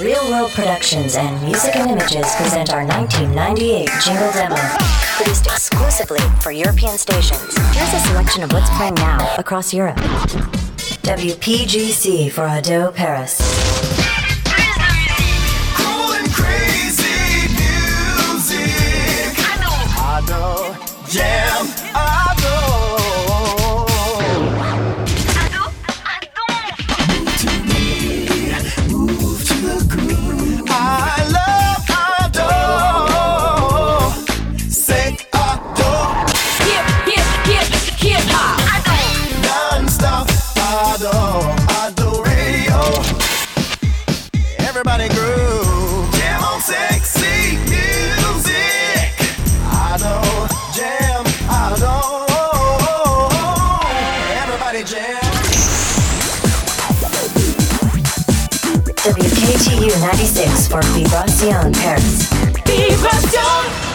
Real World Productions and Music and Images present our 1998 jingle demo. Produced exclusively for European stations. Here's a selection of what's playing now across Europe. WPGC for Ado Paris. Cool and crazy music. I know. Jam. I know. Everybody groove. Jam on sexy music. Ado. Jam. Ado. Everybody jam. WKTU 96 for Vibration Paris. Vibration.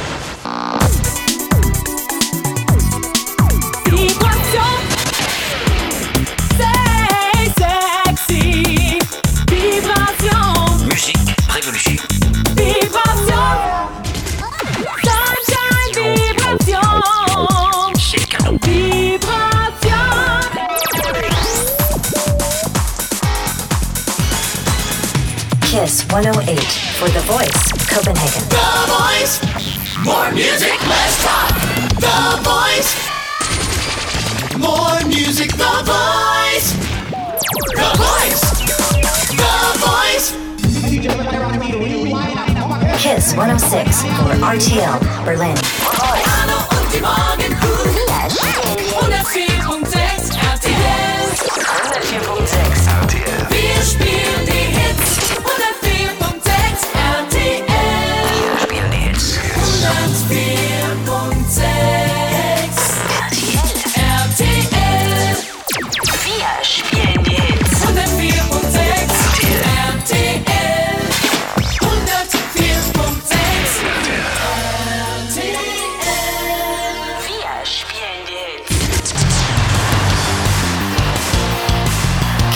Kiss 108 for The Voice, Copenhagen. The voice. More music, less talk. The voice. More music, the voice. The voice. The voice. Kiss 106 for RTL, Berlin.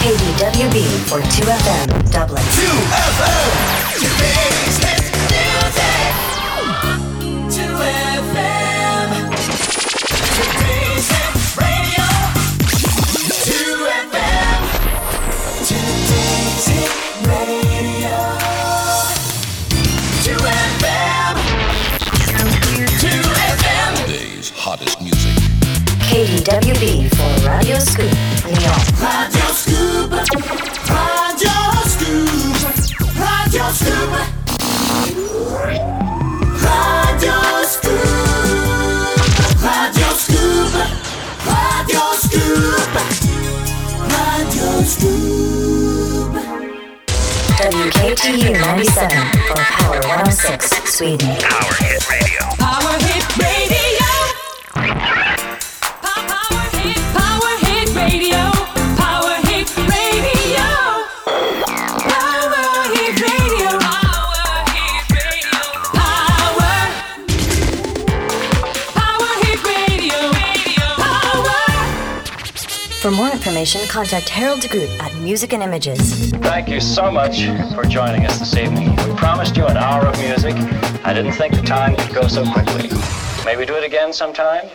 KDWB for 2FM, Dublin. 2FM. Today's music. 2FM. Today's hit radio. 2FM. Today's hit radio. 2FM. 2FM. Today's hottest music. KDWB for Radio WKTU 97 for Power 106, Sweden. Power Hit Radio. Power Hit Radio. For more information, contact Harold DeGroot at Music and Images. Thank you so much for joining us this evening. We promised you an hour of music. I didn't think the time could go so quickly. May we do it again sometime?